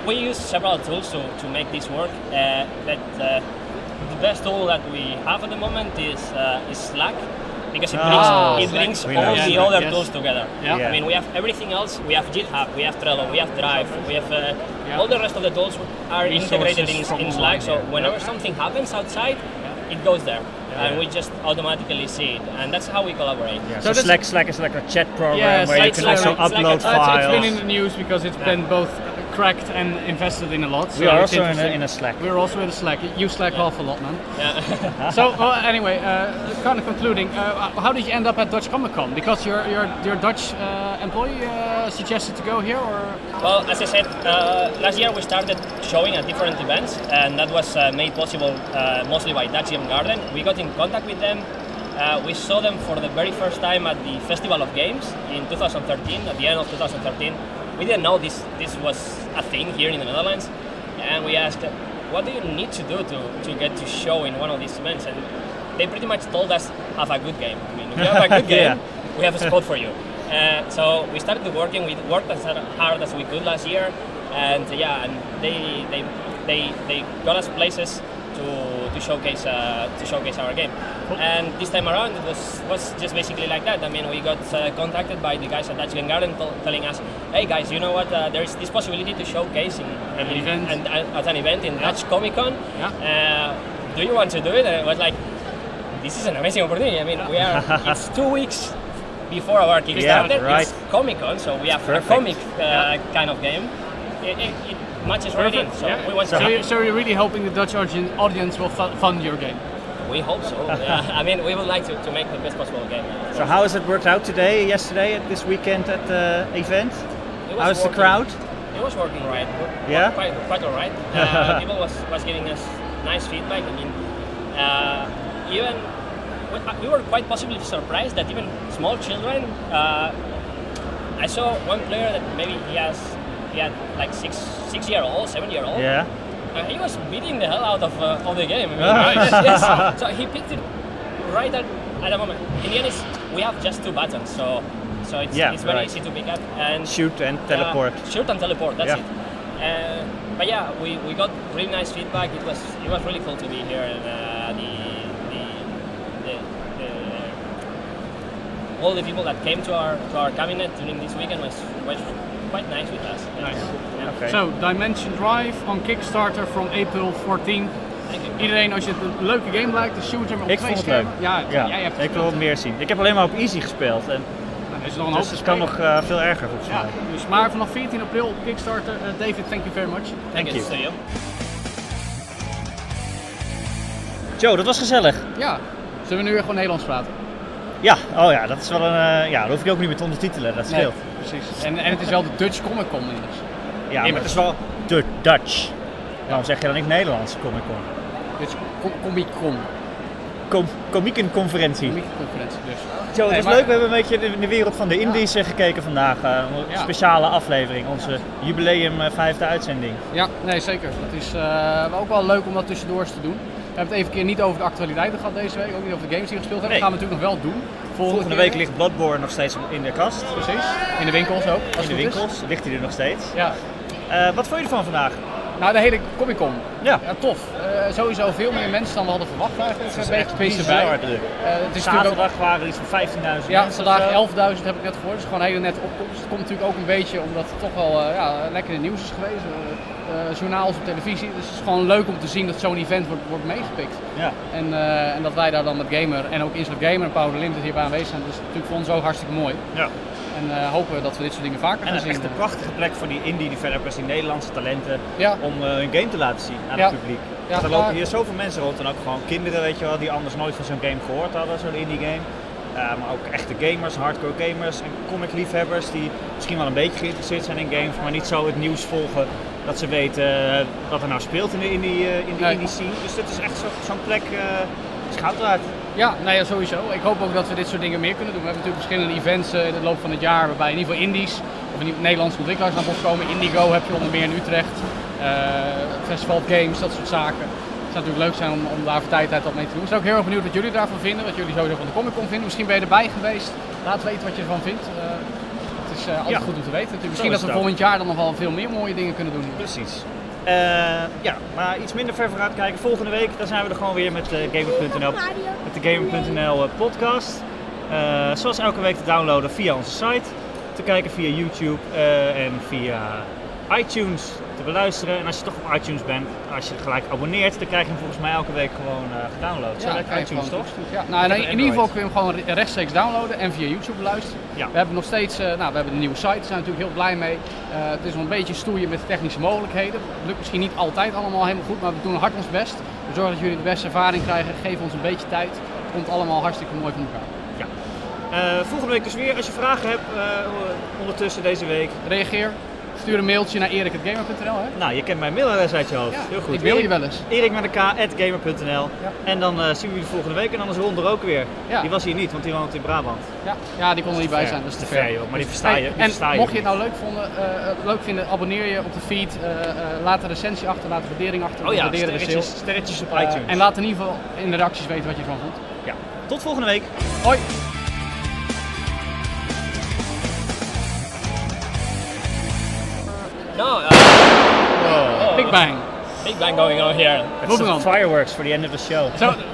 we use several tools to, to make this work. Uh, that uh, the best tool that we have at the moment is uh, is Slack because it Ah, brings, it brings We all the other yes. tools together. Yeah. Yeah. I mean, we have everything else. We have GitHub, we have Trello, we have Drive, we have uh, Yeah. all the rest of the tools are Resources integrated in, in Slack. So yeah. whenever something happens outside, it goes there, Yeah. and we just automatically see it, and that's how we collaborate. Yeah, So so, Slack, Slack is like a chat program Yeah, where you can Slack- also Slack- upload Slack- it's, files. it's been in the news because it's been both cracked and invested in a lot. we are also in a, in a Slack. We're also in a Slack. You Slack half a lot, man. Yeah. so well, anyway, uh, kind of concluding, uh, how did you end up at Dutch Comic Con? Because your your your Dutch uh, employee uh, suggested to go here, or Well, as I said, uh, last year we started showing at different events, and that was uh, made possible uh, mostly by Dutch Game Garden. We got in contact with them. Uh, we saw them for the very first time at the Festival of Games in 2013, at the end of 2013. We didn't know this, this was a thing here in the Netherlands, and we asked, what do you need to do to, to get to show in one of these events? And they pretty much told us, have a good game. I mean, if you have a good Yeah. game, we have a spot for you. Uh, so we started working. We worked as hard as we could last year, and yeah, and they they they, they got us places to, to showcase uh, to showcase our game. And this time around, it was was just basically like that. I mean, we got uh, contacted by the guys at Dutch Game Garden tell- telling us, "Hey guys, you know what? Uh, there is this possibility to showcase in, At an in- event. and, and at an event in Dutch Comic Con. Yeah. Uh, do you want to do it?" And I was like, "This is an amazing opportunity. I mean, we are it's two weeks." Before our Kickstarter, right. it's Comic Con, so we have Perfect. a comic uh, kind of game. It, it, it matches right in, so yeah. we want so, to. you, so you're really hoping the Dutch audience will fund your game. We hope so. yeah. I mean, we would like to, to make the best possible game. So how has it worked out today, yesterday, at this weekend at the event? It was How's the crowd? It was working right. Yeah? Quite, quite all right. Uh, people was, was giving us nice feedback. I mean, uh, even we, we were quite possibly surprised that even small children. Uh, I saw one player that maybe he has he had like six six year old, seven year old. Yeah. Uh, he was beating the hell out of, uh, of the game. I mean, Nice. yes, yes. So he picked it right at, at the moment. In the end, it's, we have just two buttons, so so it's, Yeah, it's very right. easy to pick up and Shoot and uh, teleport. shoot and teleport. That's Yeah. it. Uh, but yeah, we, we got really nice feedback. It was it was really cool to be here and uh, the, the, the, the all the people that came to our to our cabinet during this weekend was was quite nice with us. Nice. Yeah. Okay. So, Dimension Drive on Kickstarter from April 14. Thank you. Iedereen, als je het een leuke game lijkt, de shooter op Ik twee vond het leuk. Ja, Ja, jij hebt het ik wil wat meer zien. Ik heb alleen maar op easy gespeeld. En Nou, is er nog een hoop dus het kan nog eh, veel erger volgens Ja, mij. dus maar vanaf 14 april op Kickstarter. Eh, David, thank you very much. Thank you. See you. Joe, dat was gezellig. Ja, zullen we nu weer gewoon Nederlands praten? Ja, oh ja, dat is wel een. eh, ja, dat hoef ik ook niet meer te ondertitelen, dat scheelt. precies. En, en het is wel de Dutch Comic Con immers. Ja, maar het is wel de Dutch. Waarom zeg je dan niet Nederlands Comic Con? Dutch Com- Comic Con. Com comiekenconferentie. Comic conferentie dus. Joe, het Nee, maar- leuk. We hebben een beetje in de wereld van de Indies eh, gekeken vandaag. eh, een Ja. speciale aflevering, onze jubileum vijfde uitzending. Ja, nee zeker. Het is ook wel leuk om dat tussendoor te doen. Hebben het even keer niet over de actualiteiten gehad deze week. Ook niet over de games die we gespeeld hebben. Nee. Dat gaan we natuurlijk nog wel doen. Volgende week ligt Bloodborne nog steeds in de kast. Precies. In de winkels ook. Als In de is. winkels ligt hij er nog steeds. Ja. Eh, wat vond je ervan vandaag? Nou, de hele Comic Con. Ja. tof. Eh, sowieso veel meer mensen dan we hadden verwacht eigenlijk. Het is Een echt beetje bizar. Eh, het is natuurlijk ook Zaterdag waren er iets van 15.000 Ja, vandaag of zo. 11.000 heb ik net gehoord. Dus gewoon een hele nette opkomst. Het komt natuurlijk ook een beetje omdat het toch wel ja, lekker in nieuws is geweest. Eh, journaals op televisie. Dus het is gewoon leuk om te zien dat zo'n event wordt, wordt meegepikt. Ja. En, eh, en dat wij daar dan met Gamer en ook Instant Gamer en Power Limited hierbij aanwezig zijn. Dus natuurlijk voor ons ook hartstikke mooi. Ja. En eh, hopen we dat we dit soort dingen vaker En gaan zien. echt een prachtige plek voor die indie developers, die Nederlandse talenten, Ja. om hun game te laten zien aan Ja. het publiek. Ja, er lopen hier zoveel mensen rond en ook gewoon kinderen, weet je wel, die anders nooit van zo'n game gehoord hadden, zo'n indie game. Maar ook echte gamers, hardcore gamers en comic liefhebbers die misschien wel een beetje geïnteresseerd zijn in games, maar niet zo het nieuws volgen dat ze weten eh, wat er nou speelt in de indie, eh, in indie scene. Dus dit is echt zo- zo'n plek, eh is goud waard. Ja, nou ja, sowieso. Ik hoop ook dat we dit soort dingen meer kunnen doen. We hebben natuurlijk verschillende events in de loop van het jaar, waarbij in ieder geval indies of in ieder Nederlandse ontwikkelaars naar bod komen. Indigo heb je onder meer in Utrecht, Festival Games, dat soort zaken. Het zou natuurlijk leuk zijn om, om daar voor tijd uit wat mee te doen. Ik ben ook heel erg benieuwd wat jullie daarvan vinden, wat jullie sowieso van de Comic Con vinden. Misschien ben je erbij geweest. Laat weten wat je ervan vindt. Het is altijd Ja. goed om te weten. Zo Misschien is dat we volgend jaar dan nog wel veel meer mooie dingen kunnen doen. Precies. Eh, ja, maar iets minder ver vooruit kijken. Volgende week dan zijn we er gewoon weer met eh, Gamer.nl, met de Gamer.nl eh, podcast. Zoals elke week te downloaden via onze site, te kijken via YouTube en via iTunes te beluisteren. En als je toch op iTunes bent, als je gelijk abonneert, dan krijg je hem volgens mij elke week gewoon eh gedownload. Zo Ja, lekker iTunes toch? Ja. Nou, in, ieder geval kun je hem gewoon re- rechtstreeks downloaden en via YouTube beluisteren. Ja. We hebben nog steeds, eh, nou, we hebben een nieuwe site, daar zijn we natuurlijk heel blij mee. Eh, het is nog een beetje stoeien met technische mogelijkheden. Het lukt misschien niet altijd allemaal helemaal goed, maar we doen hard ons best. We zorgen dat jullie de beste ervaring krijgen, geef ons een beetje tijd. Het komt allemaal hartstikke mooi van elkaar. Eh, volgende week dus weer. Als je vragen hebt ondertussen deze week. Reageer. Stuur een mailtje naar erik.gamer.nl. Nou, je kent mijn mailadres uit je hoofd. Ja, Heel goed. ik mail je Erik- wel eens. Erik met een K, at gamer.nl. En dan eh, zien we jullie volgende week. En anders Ron er ook weer. Ja. Die was hier niet, want die woont in Brabant. Ja, ja die kon er niet bij zijn, dat is te Te ver. ver, joh. Maar die versta je- Hey, die en versta je mocht je het nou leuk, vonden, eh, leuk vinden, abonneer je op de feed. eh, eh, laat een recensie achter, laat een waardering achter. Oh ja, sterretjes, sterretjes op Eh, iTunes. en laat in ieder geval in de reacties weten wat je ervan vond. Ja. Tot volgende week. Hoi! No, uh, Big Bang. Big Bang going on here. It's some fireworks for the end of the show. Zo,